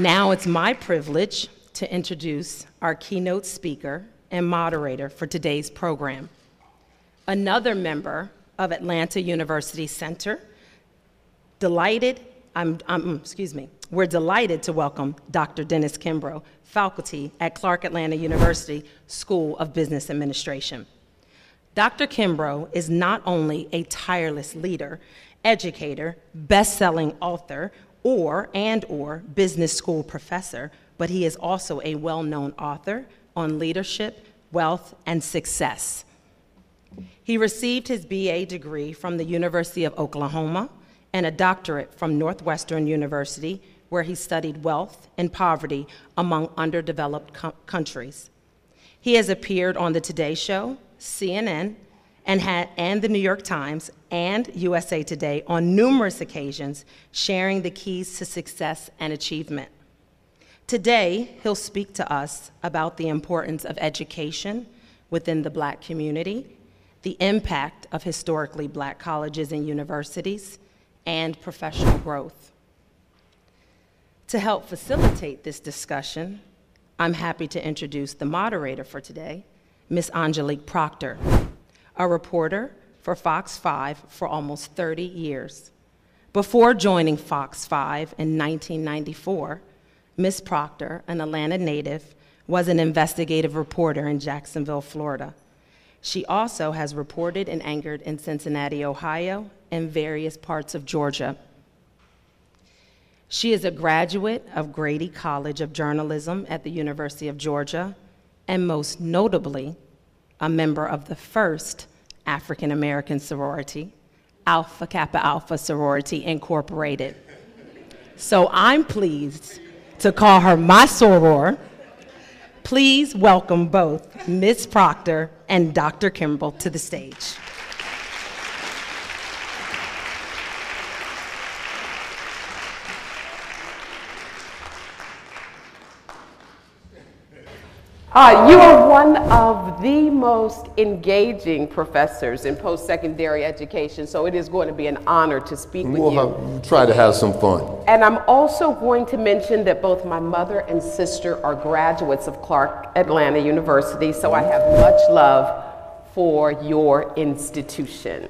Now it's my privilege to introduce our keynote speaker and moderator for today's program. Another member of Atlanta University Center, delighted, I'm, I'm, mm, excuse me, we're delighted to welcome Dr. Dennis Kimbro, faculty at Clark Atlanta University School of Business Administration. Dr. Kimbro is not only a tireless leader, educator, best-selling author, or and or business school professor, but he is also a well-known author on leadership, wealth, and success. He received his BA degree from the University of Oklahoma and a doctorate from Northwestern University, where he studied wealth and poverty among underdeveloped co countries. He has appeared on The Today Show, CNN, and, and the New York Times and USA Today on numerous occasions, sharing the keys to success and achievement. Today, he'll speak to us about the importance of education within the black community, the impact of historically black colleges and universities, and professional growth. To help facilitate this discussion, I'm happy to introduce the moderator for today, Ms. Angelique Proctor, a reporter for Fox 5 for almost 30 years. Before joining Fox 5 in 1994, Ms. Proctor, an Atlanta native, was an investigative reporter in Jacksonville, Florida. She also has reported and anchored in Cincinnati, Ohio, and various parts of Georgia. She is a graduate of Grady College of Journalism at the University of Georgia, and most notably, a member of the first African American sorority, Alpha Kappa Alpha Sorority Incorporated. So I'm pleased to call her my soror. Please welcome both Ms. Proctor and Dr. Kimbro to the stage. Uh, you are one of the most engaging professors in post-secondary education, so it is going to be an honor to speak with you. we'll with you. Have, try to have some fun. And I'm also going to mention that both my mother and sister are graduates of Clark Atlanta University, so I have much love for your institution.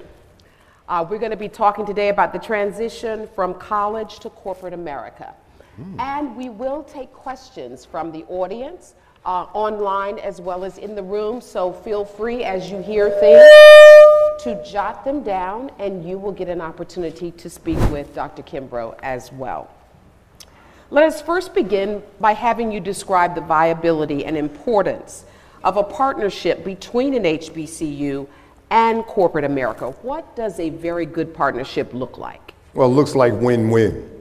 Uh, we're going to be talking today about the transition from college to corporate America. Mm. And we will take questions from the audience uh, online as well as in the room. So feel free as you hear things to jot them down, and you will get an opportunity to speak with Dr. Kimbro as well. Let us first begin by having you describe the viability and importance of a partnership between an HBCU and corporate America. What does a very good partnership look like? Well, it looks like win-win.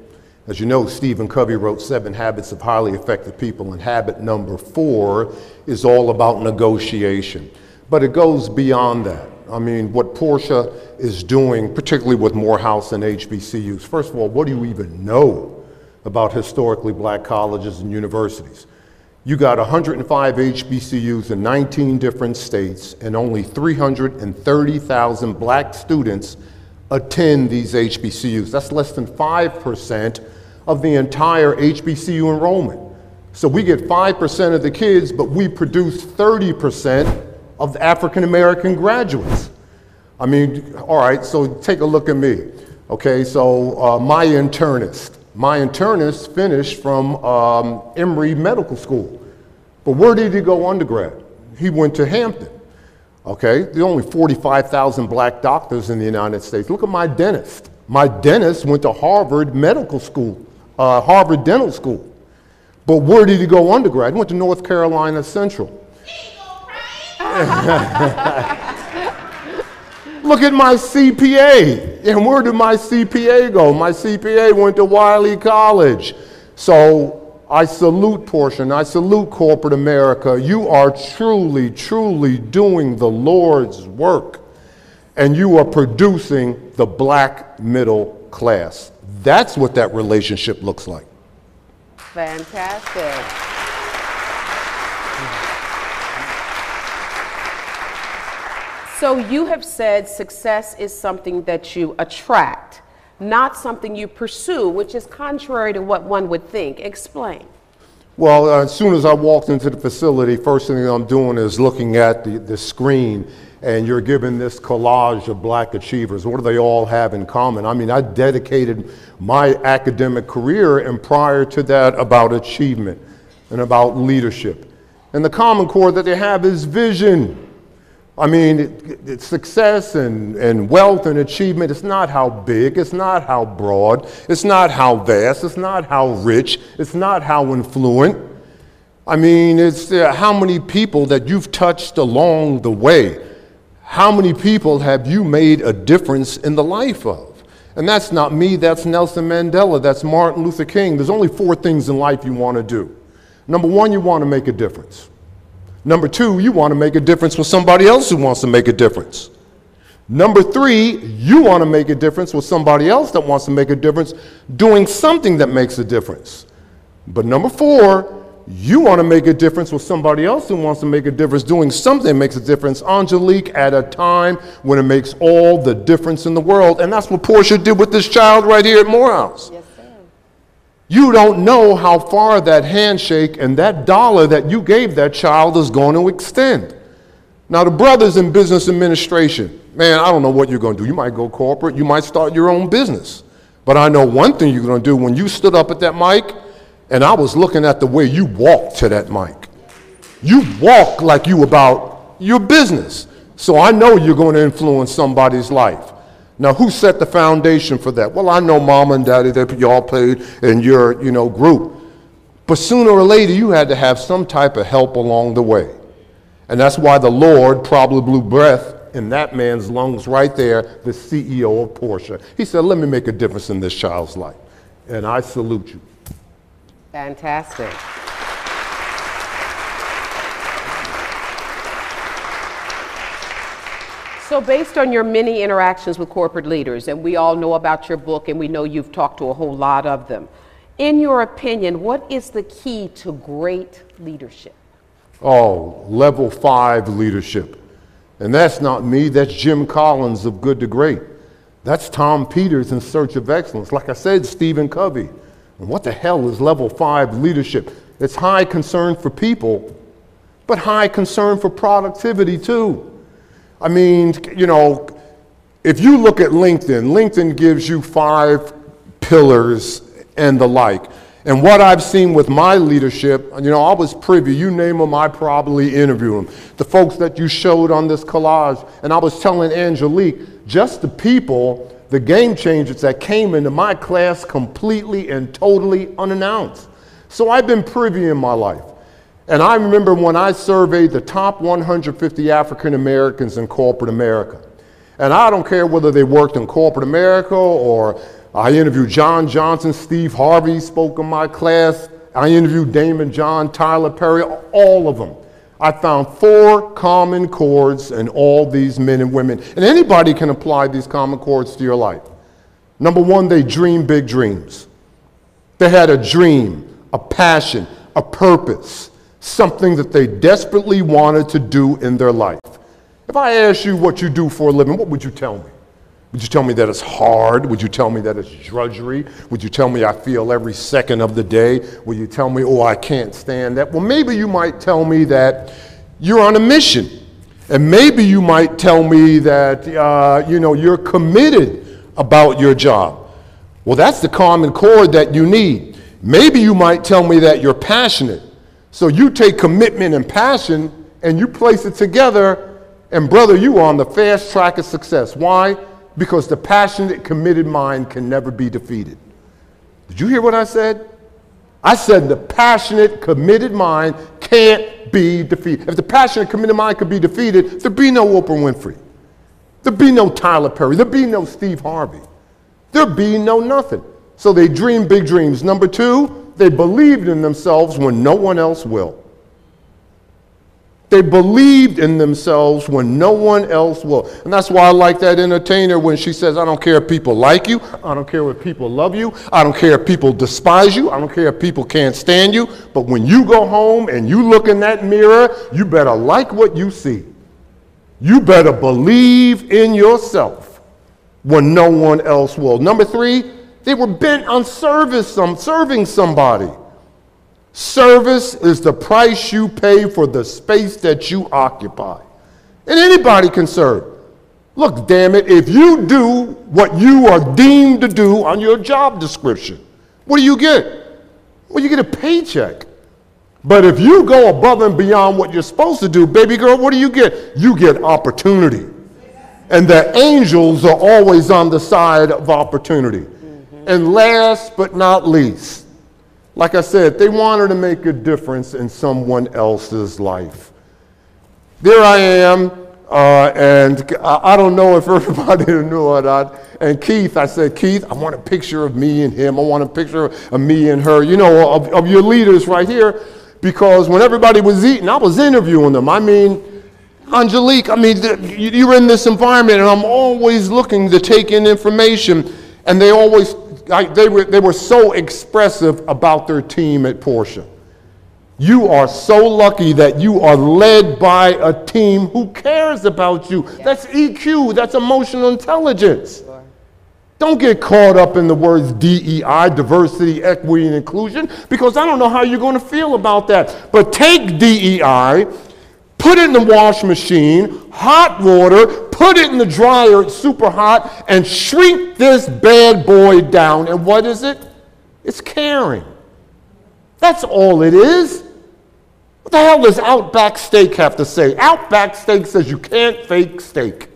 As you know, Stephen Covey wrote Seven Habits of Highly Effective People, and habit number four is all about negotiation. But it goes beyond that. I mean, what Porsche is doing, particularly with Morehouse and HBCUs, first of all, what do you even know about historically black colleges and universities? You got 105 HBCUs in 19 different states, and only 330,000 black students attend these HBCUs. That's less than 5% of the entire HBCU enrollment. So we get 5% of the kids, but we produce 30% of the African American graduates. I mean, all right, so take a look at me. Okay, so uh, my internist. My internist finished from um, Emory Medical School. But where did he go undergrad? He went to Hampton. Okay, there are only 45,000 black doctors in the United States. Look at my dentist. My dentist went to Harvard Medical School uh, Harvard Dental School. But where did he go undergrad? He went to North Carolina Central. Look at my CPA. And where did my CPA go? My CPA went to Wiley College. So I salute Porsche. I salute corporate America. You are truly, truly doing the Lord's work. And you are producing the black middle class. That's what that relationship looks like. Fantastic. So you have said success is something that you attract, not something you pursue, which is contrary to what one would think. Explain. Well, uh, as soon as I walked into the facility, first thing I'm doing is looking at the, the screen, and you're given this collage of black achievers. What do they all have in common? I mean, I dedicated my academic career and prior to that about achievement and about leadership. And the common core that they have is vision. I mean, it, it, success and, and wealth and achievement, it's not how big, it's not how broad, it's not how vast, it's not how rich, it's not how influent. I mean, it's uh, how many people that you've touched along the way. How many people have you made a difference in the life of? And that's not me, that's Nelson Mandela, that's Martin Luther King. There's only four things in life you want to do. Number one, you want to make a difference. Number two, you want to make a difference with somebody else who wants to make a difference. Number three, you want to make a difference with somebody else that wants to make a difference doing something that makes a difference. But number four, you want to make a difference with somebody else who wants to make a difference doing something makes a difference, Angelique, at a time when it makes all the difference in the world. And that's what Porsche did with this child right here at Morehouse. Yes. You don't know how far that handshake and that dollar that you gave that child is going to extend. Now, the brothers in business administration, man, I don't know what you're going to do. You might go corporate, you might start your own business. But I know one thing you're going to do when you stood up at that mic, and I was looking at the way you walked to that mic. You walk like you about your business. So I know you're going to influence somebody's life. Now, who set the foundation for that? Well, I know mom and daddy that y'all played in your, you know, group. But sooner or later, you had to have some type of help along the way. And that's why the Lord probably blew breath in that man's lungs right there, the CEO of Porsche. He said, let me make a difference in this child's life. And I salute you. Fantastic. So, based on your many interactions with corporate leaders, and we all know about your book and we know you've talked to a whole lot of them, in your opinion, what is the key to great leadership? Oh, level five leadership. And that's not me, that's Jim Collins of Good to Great. That's Tom Peters in Search of Excellence. Like I said, Stephen Covey. And what the hell is level five leadership? It's high concern for people, but high concern for productivity too. I mean, you know, if you look at LinkedIn, LinkedIn gives you five pillars and the like. And what I've seen with my leadership, you know, I was privy, you name them, I probably interview them. The folks that you showed on this collage, and I was telling Angelique, just the people, the game changers that came into my class completely and totally unannounced. So I've been privy in my life. And I remember when I surveyed the top 150 African Americans in corporate America. And I don't care whether they worked in corporate America or I interviewed John Johnson, Steve Harvey spoke in my class. I interviewed Daymond John, Tyler Perry, all of them. I found four common chords in all these men and women. And anybody can apply these common chords to your life. Number one, they dream big dreams. They had a dream, a passion, a purpose something that they desperately wanted to do in their life. If I asked you what you do for a living, what would you tell me? Would you tell me that it's hard? Would you tell me that it's drudgery? Would you tell me I feel every second of the day? Would you tell me, oh, I can't stand that? Well, maybe you might tell me that you're on a mission. And maybe you might tell me that, uh, you know, you're committed about your job. Well, that's the common chord that you need. Maybe you might tell me that you're passionate. So you take commitment and passion and you place it together, and brother, you are on the fast track of success. Why? Because the passionate, committed mind can never be defeated. Did you hear what I said? I said the passionate, committed mind can't be defeated. If the passionate, committed mind could be defeated, there'd be no Oprah Winfrey. There'd be no Tyler Perry. There'd be no Steve Harvey. There'd be no nothing. So they dream big dreams. Number two, they believed in themselves when no one else will. They believed in themselves when no one else will. And that's why I like that entertainer when she says, I don't care if people like you. I don't care if people love you. I don't care if people despise you. I don't care if people can't stand you. But when you go home and you look in that mirror, you better like what you see. You better believe in yourself. when no one else will. Number three, they were bent on service, some, serving somebody. Service is the price you pay for the space that you occupy. And anybody can serve. Look, damn it, if you do what you are deemed to do on your job description, what do you get? Well, you get a paycheck. But if you go above and beyond what you're supposed to do, baby girl, what do you get? You get opportunity. And the angels are always on the side of opportunity. Mm-hmm. And last but not least, like I said, they wanted to make a difference in someone else's life. There I am, uh, and I, don't know if everybody knew or not. And Keith, I said, Keith, I want a picture of me and him. I want a picture of me and her, you know, of, of your leaders right here. Because when everybody was eating, I was interviewing them. I mean, Angelique, I mean, you're in this environment, and I'm always looking to take in information, and they always, they, were, they were so expressive about their team at Porsche. You are so lucky that you are led by a team who cares about you. That's EQ, that's emotional intelligence. Don't get caught up in the words DEI, diversity, equity, and inclusion, because I don't know how you're going to feel about that. But take DEI, put it in the wash machine, hot water, put it in the dryer, it's super hot, and shrink this bad boy down. And what is it? It's caring. That's all it is. What the hell does Outback Steak have to say? Outback Steak says you can't fake steak.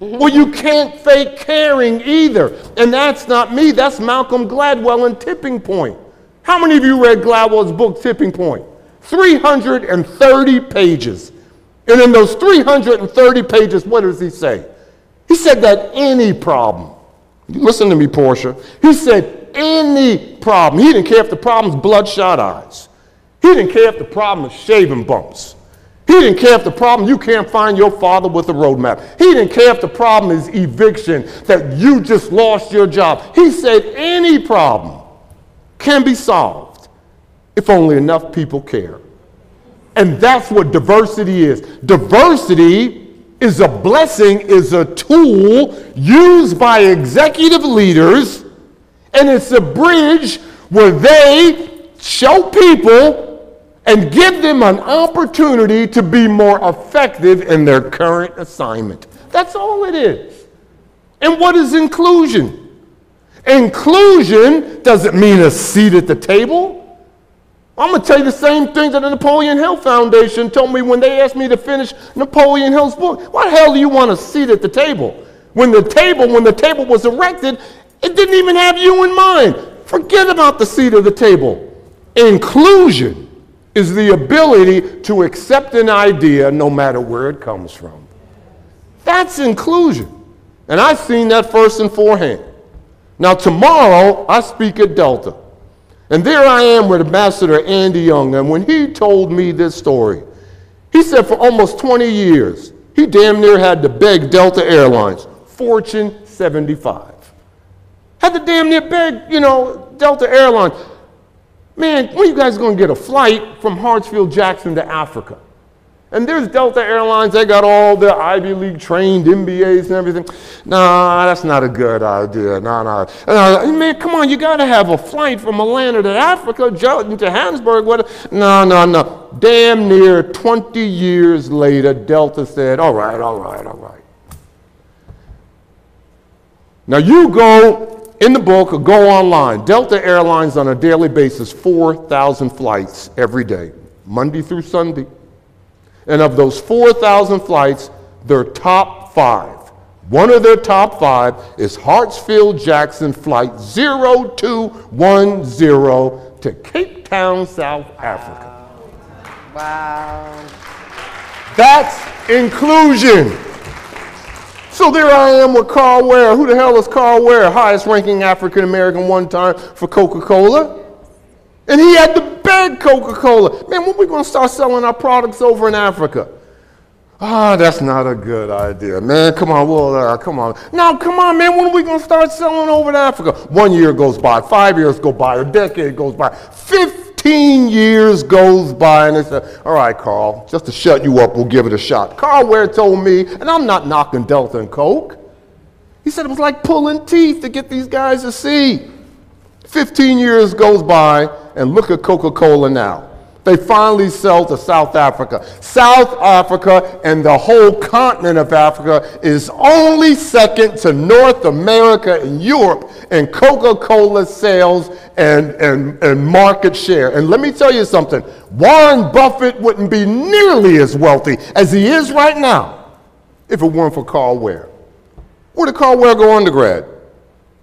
Well, you can't fake caring either. And that's not me, that's Malcolm Gladwell in Tipping Point. How many of you read Gladwell's book, Tipping Point? 330 pages. And in those 330 pages, what does he say? He said that any problem, listen to me, Porsche, he said any problem, he didn't care if the problem's bloodshot eyes, he didn't care if the problem is shaving bumps. He didn't care if the problem you can't find your father with a roadmap. He didn't care if the problem is eviction, that you just lost your job. He said any problem can be solved if only enough people care. And that's what diversity is. Diversity is a blessing, is a tool used by executive leaders, and it's a bridge where they show people and give them an opportunity to be more effective in their current assignment. That's all it is. And what is inclusion? Inclusion doesn't mean a seat at the table. I'm going to tell you the same things that the Napoleon Hill Foundation told me when they asked me to finish Napoleon Hill's book. Why the hell do you want a seat at the table? When the table, when the table was erected, it didn't even have you in mind. Forget about the seat of the table. Inclusion is the ability to accept an idea no matter where it comes from. That's inclusion. And I've seen that first and forehand. Now, tomorrow, I speak at Delta. And there I am with Ambassador Andy Young. And when he told me this story, he said for almost 20 years, he damn near had to beg Delta Airlines, Fortune 75. Had to damn near beg, you know, Delta Airlines, man, when are you guys going to get a flight from Hartsfield Jackson to Africa? And there's Delta Airlines, they got all the Ivy League trained MBAs and everything. Nah, that's not a good idea. Nah, nah. Uh, man, come on, you got to have a flight from Atlanta to Africa, to Johannesburg. What? No, no, no. Damn near 20 years later, Delta said, all right, all right, all right. Now you go in the book go online. Delta Airlines on a daily basis, 4,000 flights every day, Monday through Sunday. And of those 4,000 flights, their top five, one of their top five is Hartsfield Jackson Flight 0210 to Cape Town, South Africa. Wow. That's inclusion. So there I am with Carl Ware. Who the hell is Carl Ware? Highest ranking African American one time for Coca Cola. And he had to beg Coca Cola, man, when are we going to start selling our products over in Africa? Ah, oh, that's not a good idea, man. Come on, well, uh, come on. Now, come on, man. When are we going to start selling over in Africa? One year goes by, five years go by, a decade goes by, 15 years goes by, and they said, all right, Carl, just to shut you up, we'll give it a shot. Carl Ware told me, and I'm not knocking Delta and Coke. He said it was like pulling teeth to get these guys to see. 15 years goes by, and look at Coca Cola now. They finally sell to South Africa. South Africa and the whole continent of Africa is only second to North America and Europe in Coca Cola sales and, and, and market share. And let me tell you something Warren Buffett wouldn't be nearly as wealthy as he is right now if it weren't for Carl Ware. Where did Carl Ware go undergrad?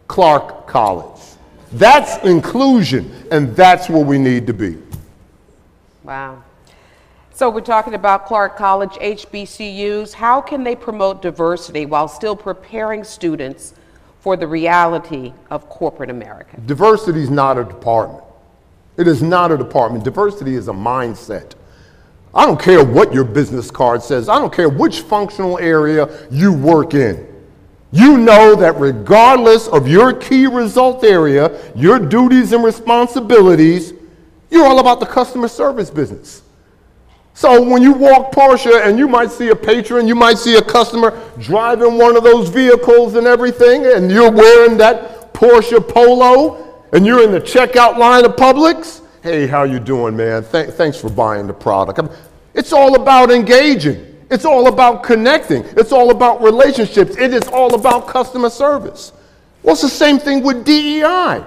Clark College. That's inclusion, and that's where we need to be. Wow. So we're talking about Clark College HBCUs. How can they promote diversity while still preparing students for the reality of corporate America? Diversity is not a department. It is not a department. Diversity is a mindset. I don't care what your business card says. I don't care which functional area you work in. You know that regardless of your key result area, your duties and responsibilities, you're all about the customer service business. So when you walk Porsche and you might see a patron, you might see a customer driving one of those vehicles and everything, and you're wearing that Porsche Polo, and you're in the checkout line of Publix. Hey, how you doing, man? Th- thanks for buying the product. It's all about engaging. It's all about connecting. It's all about relationships. It is all about customer service. Well, it's the same thing with DEI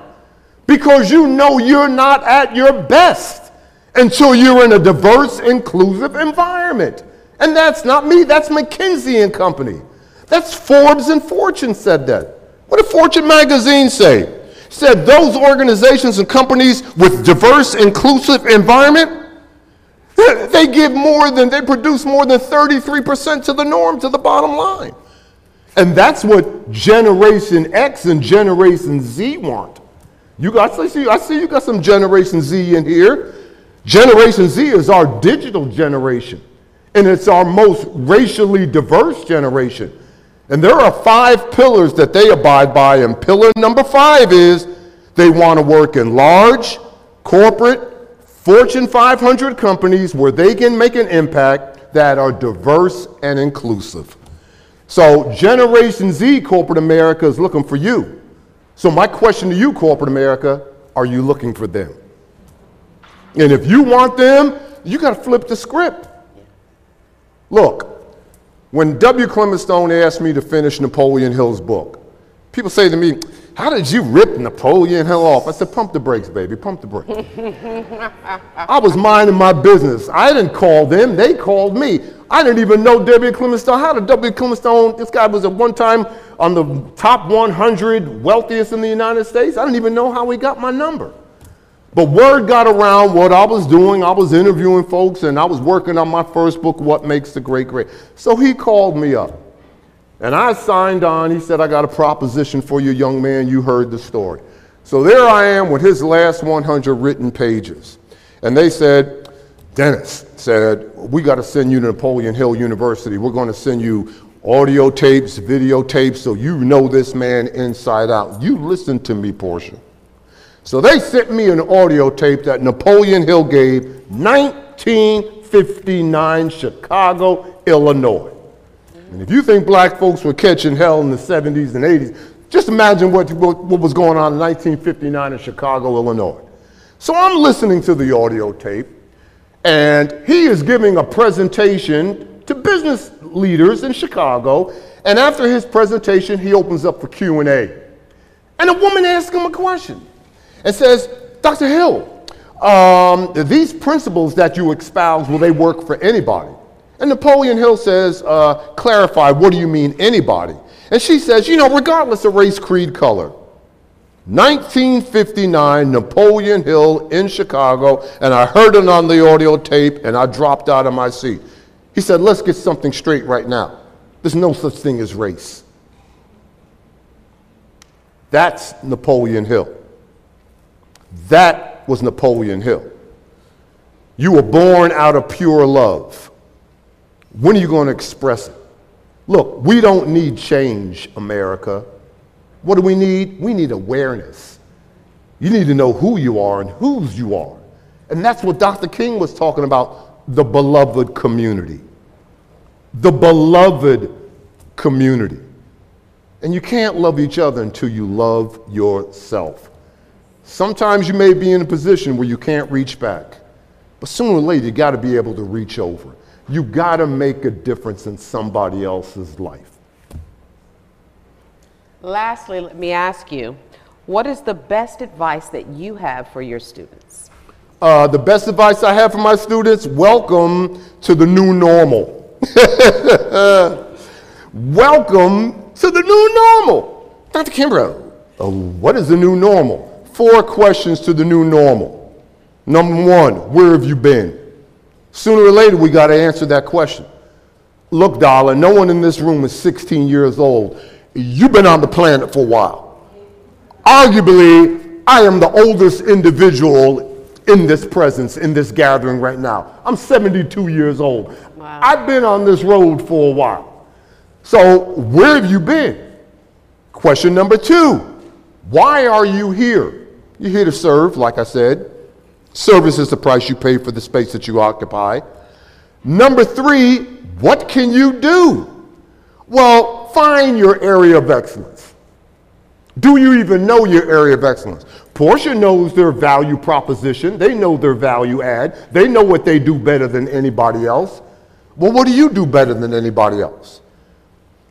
because you know you're not at your best until you're in a diverse, inclusive environment. And that's not me, that's McKinsey and Company. That's Forbes and Fortune said that. What did Fortune magazine say? Said those organizations and companies with diverse, inclusive environment, they give more than, they produce more than 33% to the norm, to the bottom line. And that's what Generation X and Generation Z want. You got, I see, I see you got some Generation Z in here. Generation Z is our digital generation, and it's our most racially diverse generation. And there are five pillars that they abide by, and pillar number five is they want to work in large, corporate, Fortune 500 companies where they can make an impact that are diverse and inclusive. So, Generation Z, corporate America, is looking for you. So, my question to you, corporate America, are you looking for them? And if you want them, you got to flip the script. Look, when W. Clement Stone asked me to finish Napoleon Hill's book, people say to me, How did you rip Napoleon Hill off? I said, Pump the brakes, baby, pump the brakes. I was minding my business. I didn't call them, they called me. I didn't even know W. Clement Stone. How did W. Clement Stone, this guy was at one time on the top 100 wealthiest in the United States. I didn't even know how he got my number. But word got around what I was doing. I was interviewing folks and I was working on my first book, What Makes the Great Great. So he called me up. And I signed on. He said, I got a proposition for you, young man. You heard the story. So there I am with his last 100 written pages. And they said, Dennis said, We got to send you to Napoleon Hill University. We're going to send you audio tapes, videotapes, so you know this man inside out. You listen to me, Porsche. So they sent me an audio tape that Napoleon Hill gave 1959 Chicago, Illinois. And if you think black folks were catching hell in the 70s and 80s, just imagine what, what, what was going on in 1959 in Chicago, Illinois. So I'm listening to the audio tape, and he is giving a presentation to business leaders in Chicago. And after his presentation, he opens up for Q&A. And a woman asks him a question and says, Dr. Hill, um, these principles that you espouse, will they work for anybody? And Napoleon Hill says, uh, clarify, what do you mean anybody? And she says, you know, regardless of race, creed, color. 1959, Napoleon Hill in Chicago, and I heard it on the audio tape, and I dropped out of my seat. He said, Let's get something straight right now. There's no such thing as race. That's Napoleon Hill. That was Napoleon Hill. You were born out of pure love. When are you going to express it? Look, we don't need change, America. What do we need? We need awareness. You need to know who you are and whose you are. And that's what Dr. King was talking about the beloved community. The beloved community. And you can't love each other until you love yourself. Sometimes you may be in a position where you can't reach back, but sooner or later you got to be able to reach over. You got to make a difference in somebody else's life. Lastly, let me ask you, what is the best advice that you have for your students? Uh, the best advice I have for my students welcome to the new normal. welcome to the new normal. Dr. Kimbro, uh, what is the new normal? Four questions to the new normal. Number one, where have you been? Sooner or later, we got to answer that question. Look, darling, no one in this room is 16 years old. You've been on the planet for a while. Arguably, I am the oldest individual in this presence, in this gathering right now. I'm 72 years old. Wow. I've been on this road for a while. So, where have you been? Question number two Why are you here? You're here to serve, like I said. Service is the price you pay for the space that you occupy. Number three, what can you do? Well, find your area of excellence. Do you even know your area of excellence? Porsche knows their value proposition. They know their value add. They know what they do better than anybody else. Well, what do you do better than anybody else?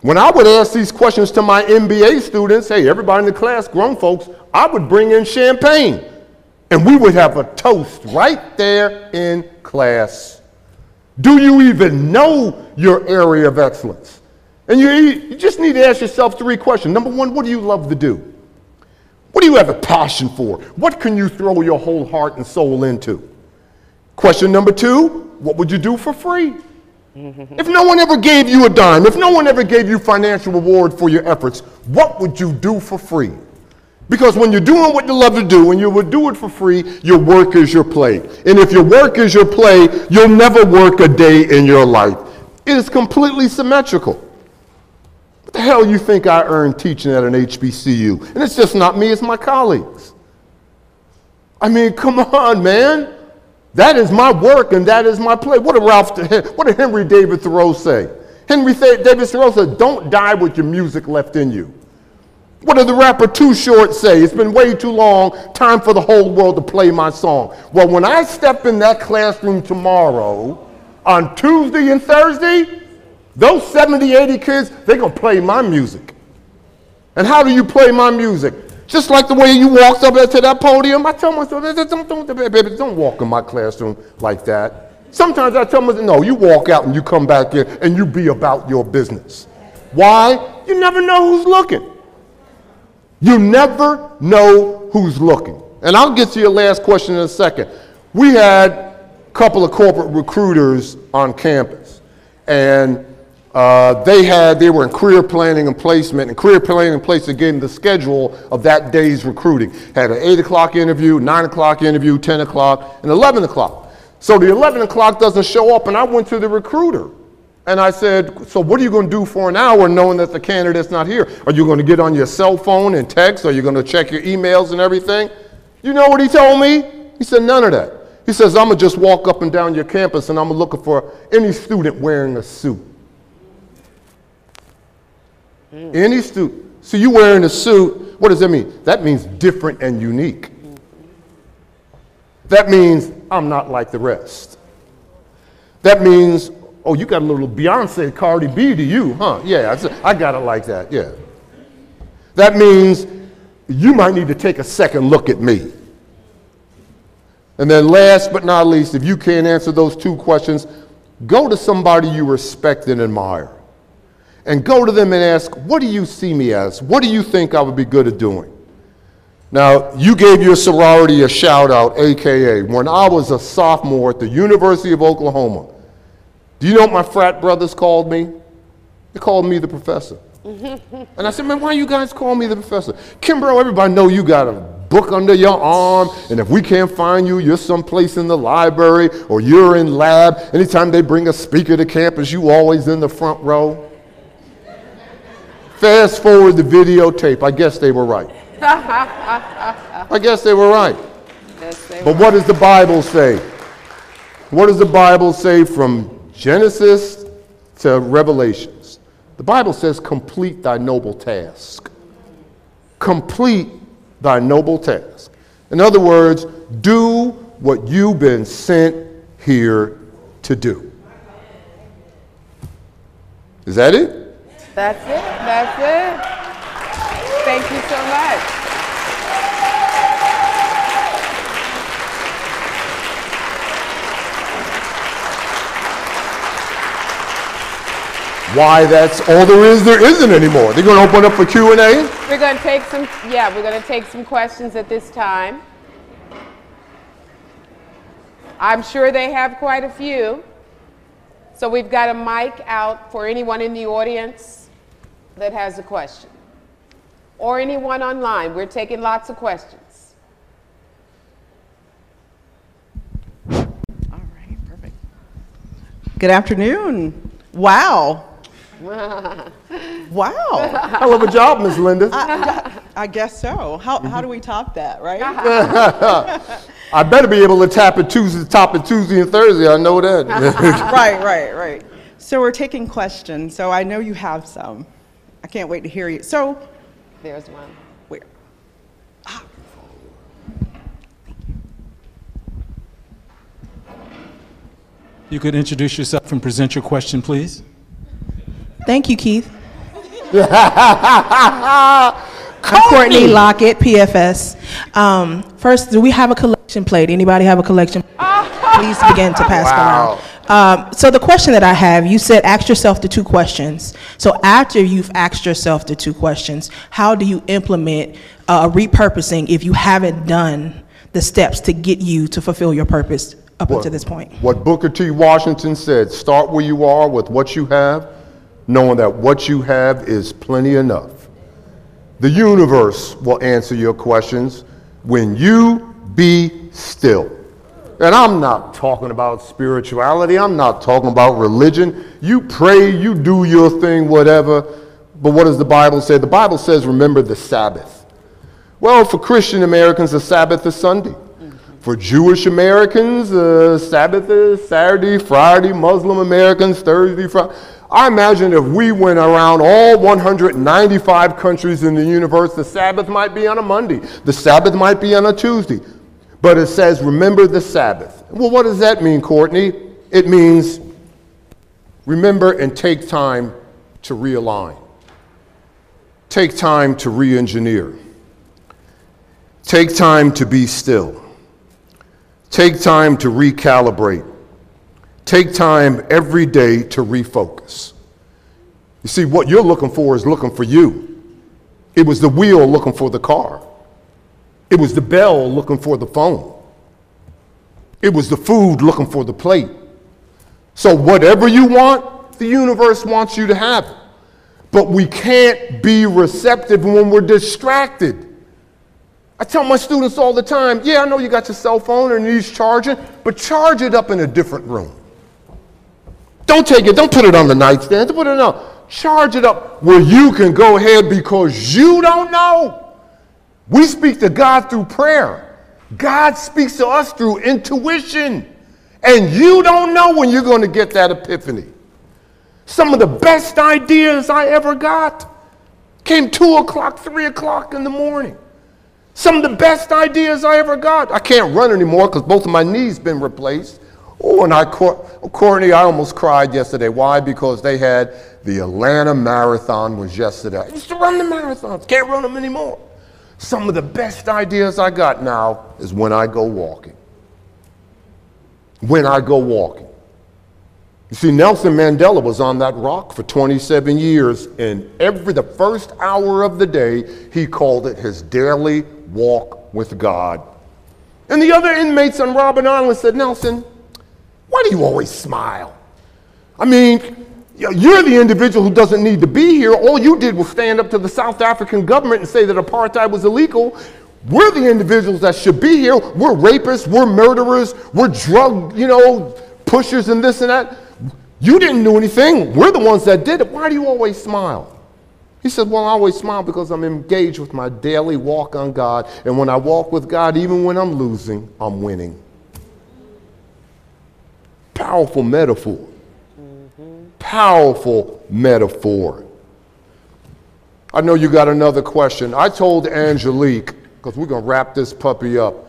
When I would ask these questions to my MBA students, hey, everybody in the class, grown folks, I would bring in champagne. And we would have a toast right there in class. Do you even know your area of excellence? And you, you just need to ask yourself three questions. Number one, what do you love to do? What do you have a passion for? What can you throw your whole heart and soul into? Question number two, what would you do for free? Mm-hmm. If no one ever gave you a dime, if no one ever gave you financial reward for your efforts, what would you do for free? Because when you're doing what you love to do and you would do it for free, your work is your play. And if your work is your play, you'll never work a day in your life. It is completely symmetrical. What the hell you think I earn teaching at an HBCU? And it's just not me, it's my colleagues. I mean, come on, man. That is my work and that is my play. What did Ralph, what did Henry David Thoreau say? Henry David Thoreau said, don't die with your music left in you. What did the rapper Too Short say? It's been way too long. Time for the whole world to play my song. Well, when I step in that classroom tomorrow, on Tuesday and Thursday, those 70, 80 kids, they're going to play my music. And how do you play my music? Just like the way you walked up to that podium. I tell myself, don't, don't, baby, don't walk in my classroom like that. Sometimes I tell myself, no, you walk out and you come back in and you be about your business. Why? You never know who's looking. You never know who's looking. And I'll get to your last question in a second. We had a couple of corporate recruiters on campus, and uh, they had they were in career planning and placement, and career planning and placement them the schedule of that day's recruiting. Had an eight o'clock interview, nine o'clock interview, ten o'clock, and eleven o'clock. So the eleven o'clock doesn't show up, and I went to the recruiter and I said, So what are you going to do for an hour knowing that the candidate's not here? Are you going to get on your cell phone and text? Are you going to check your emails and everything? You know what he told me? He said, None of that. He says, I'm going to just walk up and down your campus and I'm looking for any student wearing a suit. Mm. Any student. So you wearing a suit, what does that mean? That means different and unique. That means I'm not like the rest. That means Oh, you got a little Beyonce, Cardi B to you, huh? Yeah, I got it like that, yeah. That means you might need to take a second look at me. And then, last but not least, if you can't answer those two questions, go to somebody you respect and admire. And go to them and ask, What do you see me as? What do you think I would be good at doing? Now, you gave your sorority a shout out, AKA, when I was a sophomore at the University of Oklahoma. Do you know what my frat brothers called me? They called me the professor. and I said, man, why you guys call me the professor? Kimbro, everybody know you got a book under your arm, and if we can't find you, you're someplace in the library or you're in lab. Anytime they bring a speaker to campus, you always in the front row. Fast forward the videotape. I guess they were right. I guess they were right. Yes, they but were. what does the Bible say? What does the Bible say from Genesis to Revelations. The Bible says, complete thy noble task. Complete thy noble task. In other words, do what you've been sent here to do. Is that it? That's it. That's it. Thank you so much. Why that's all there is, there isn't anymore. They're going to open up for Q&A? We're going to take some, yeah, we're going to take some questions at this time. I'm sure they have quite a few. So we've got a mic out for anyone in the audience that has a question. Or anyone online. We're taking lots of questions. All right, perfect. Good afternoon. Wow. Wow. Hell of a job, Miss Linda. I guess so. How, how do we top that, right? I better be able to tap it Tuesday, top it Tuesday and Thursday. I know that. right, right, right. So we're taking questions. So I know you have some. I can't wait to hear you. So, There's one. where? Ah. You could introduce yourself and present your question, please. Thank you, Keith. I'm Courtney Lockett, PFS. Um, first, do we have a collection plate? Anybody have a collection? Please begin to pass it around. Um, so the question that I have, you said ask yourself the two questions. So after you've asked yourself the two questions, how do you implement uh, repurposing if you haven't done the steps to get you to fulfill your purpose up until this point? What Booker T. Washington said start where you are with what you have, knowing that what you have is plenty enough. The universe will answer your questions when you be still. And I'm not talking about spirituality, I'm not talking about religion. You pray, you do your thing, whatever. But what does the Bible say? The Bible says, remember the Sabbath. Well, for Christian Americans, the Sabbath is Sunday. For Jewish Americans, uh, Sabbath is Saturday, Friday. Muslim Americans, Thursday, Friday. I imagine if we went around all 195 countries in the universe, the Sabbath might be on a Monday, the Sabbath might be on a Tuesday. But it says, remember the Sabbath. Well, what does that mean, Courtney? It means remember and take time to realign, take time to re engineer, take time to be still. Take time to recalibrate. Take time every day to refocus. You see, what you're looking for is looking for you. It was the wheel looking for the car. It was the bell looking for the phone. It was the food looking for the plate. So, whatever you want, the universe wants you to have it. But we can't be receptive when we're distracted. I tell my students all the time, yeah, I know you got your cell phone and it needs charging, but charge it up in a different room. Don't take it, don't put it on the nightstand, put it on. Charge it up where you can go ahead because you don't know. We speak to God through prayer. God speaks to us through intuition. And you don't know when you're going to get that epiphany. Some of the best ideas I ever got came 2 o'clock, 3 o'clock in the morning. Some of the best ideas I ever got. I can't run anymore because both of my knees been replaced. Oh, and I, Courtney, I almost cried yesterday. Why? Because they had the Atlanta Marathon was yesterday. I used to run the marathons. Can't run them anymore. Some of the best ideas I got now is when I go walking. When I go walking. You see, Nelson Mandela was on that rock for 27 years, and every the first hour of the day, he called it his daily walk with God. And the other inmates on Robben Island said, Nelson, why do you always smile? I mean, you're the individual who doesn't need to be here. All you did was stand up to the South African government and say that apartheid was illegal. We're the individuals that should be here. We're rapists, we're murderers, we're drug, you know, pushers and this and that. You didn't do anything. We're the ones that did it. Why do you always smile? He said, Well, I always smile because I'm engaged with my daily walk on God. And when I walk with God, even when I'm losing, I'm winning. Powerful metaphor. Powerful metaphor. I know you got another question. I told Angelique, because we're going to wrap this puppy up,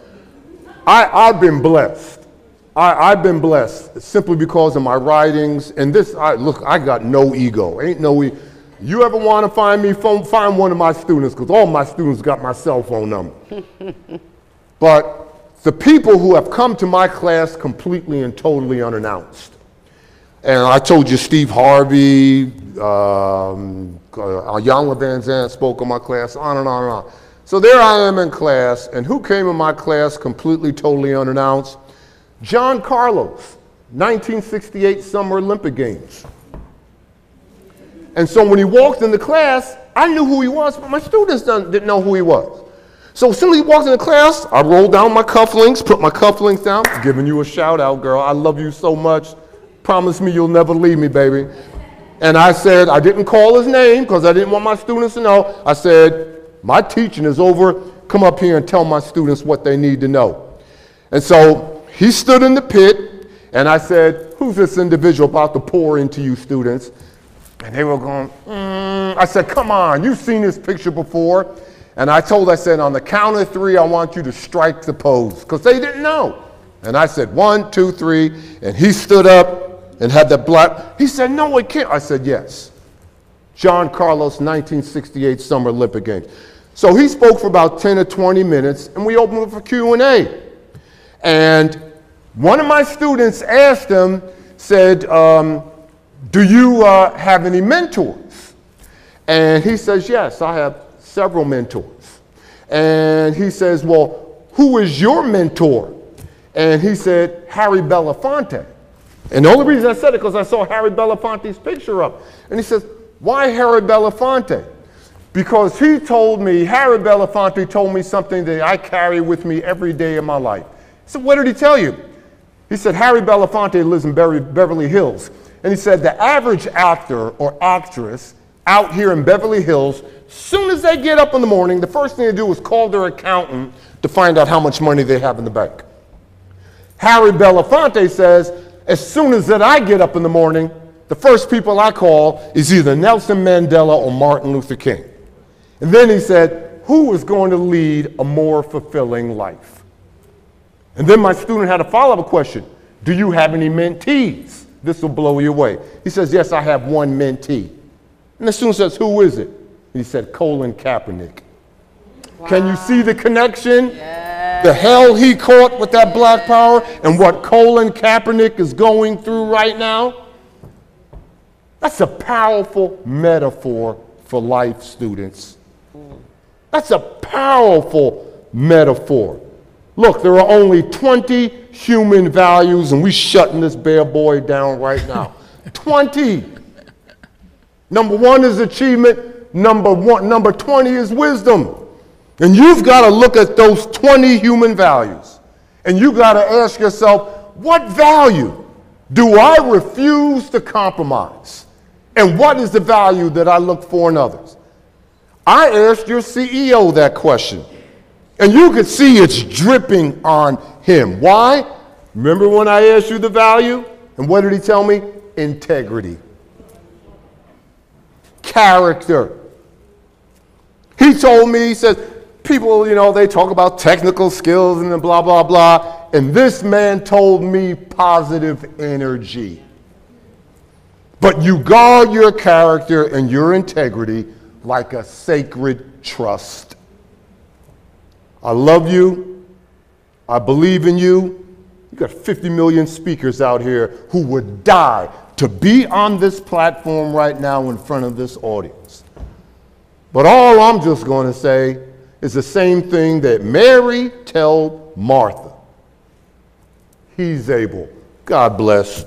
I, I've been blessed. I, I've been blessed simply because of my writings. And this, I, look, I got no ego. Ain't no e- You ever want to find me, phone, find one of my students, because all my students got my cell phone number. but the people who have come to my class completely and totally unannounced. And I told you Steve Harvey, um, uh, Iyanla Vanzant spoke in my class, on and on and on. So there I am in class, and who came in my class completely, totally unannounced? John Carlos, 1968 Summer Olympic Games. And so when he walked in the class, I knew who he was, but my students didn't know who he was. So as soon as he walked into class, I rolled down my cufflinks, put my cufflinks down, giving you a shout out, girl. I love you so much. Promise me you'll never leave me, baby. And I said, I didn't call his name because I didn't want my students to know. I said, my teaching is over. Come up here and tell my students what they need to know. And so he stood in the pit, and I said, Who's this individual about to pour into you, students? And they were going, mm. I said, Come on, you've seen this picture before. And I told, I said, On the count of three, I want you to strike the pose, because they didn't know. And I said, One, two, three. And he stood up and had that black. He said, No, it can't. I said, Yes. John Carlos, 1968 Summer Olympic Games. So he spoke for about 10 or 20 minutes, and we opened up for Q&A. And one of my students asked him, said, um, do you uh, have any mentors? And he says, yes, I have several mentors. And he says, well, who is your mentor? And he said, Harry Belafonte. And the only reason I said it because I saw Harry Belafonte's picture up. And he says, why Harry Belafonte? Because he told me, Harry Belafonte told me something that I carry with me every day of my life. Said, what did he tell you? He said, Harry Belafonte lives in Beverly Hills. And he said, the average actor or actress out here in Beverly Hills, soon as they get up in the morning, the first thing they do is call their accountant to find out how much money they have in the bank. Harry Belafonte says, as soon as that I get up in the morning, the first people I call is either Nelson Mandela or Martin Luther King. And then he said, who is going to lead a more fulfilling life? And then my student had a follow-up question. Do you have any mentees? This will blow you away. He says, yes, I have one mentee. And the student says, who is it? He said, Colin Kaepernick. Wow. Can you see the connection? Yes. The hell he caught with that black power and what Colin Kaepernick is going through right now? That's a powerful metaphor for life, students. Mm. That's a powerful metaphor. Look, there are only 20 human values, and we shutting this bear boy down right now. 20. Number one is achievement. Number one, number 20 is wisdom. And you've got to look at those 20 human values. And you've got to ask yourself, what value do I refuse to compromise? And what is the value that I look for in others? I asked your CEO that question. And you could see it's dripping on him. Why? Remember when I asked you the value? And what did he tell me? Integrity. Character. He told me, he says, people, you know, they talk about technical skills and blah, blah, blah. And this man told me positive energy. But you guard your character and your integrity like a sacred trust. I love you. I believe in you. You got 50 million speakers out here who would die to be on this platform right now in front of this audience. But all I'm just going to say is the same thing that Mary told Martha. He's able. God bless.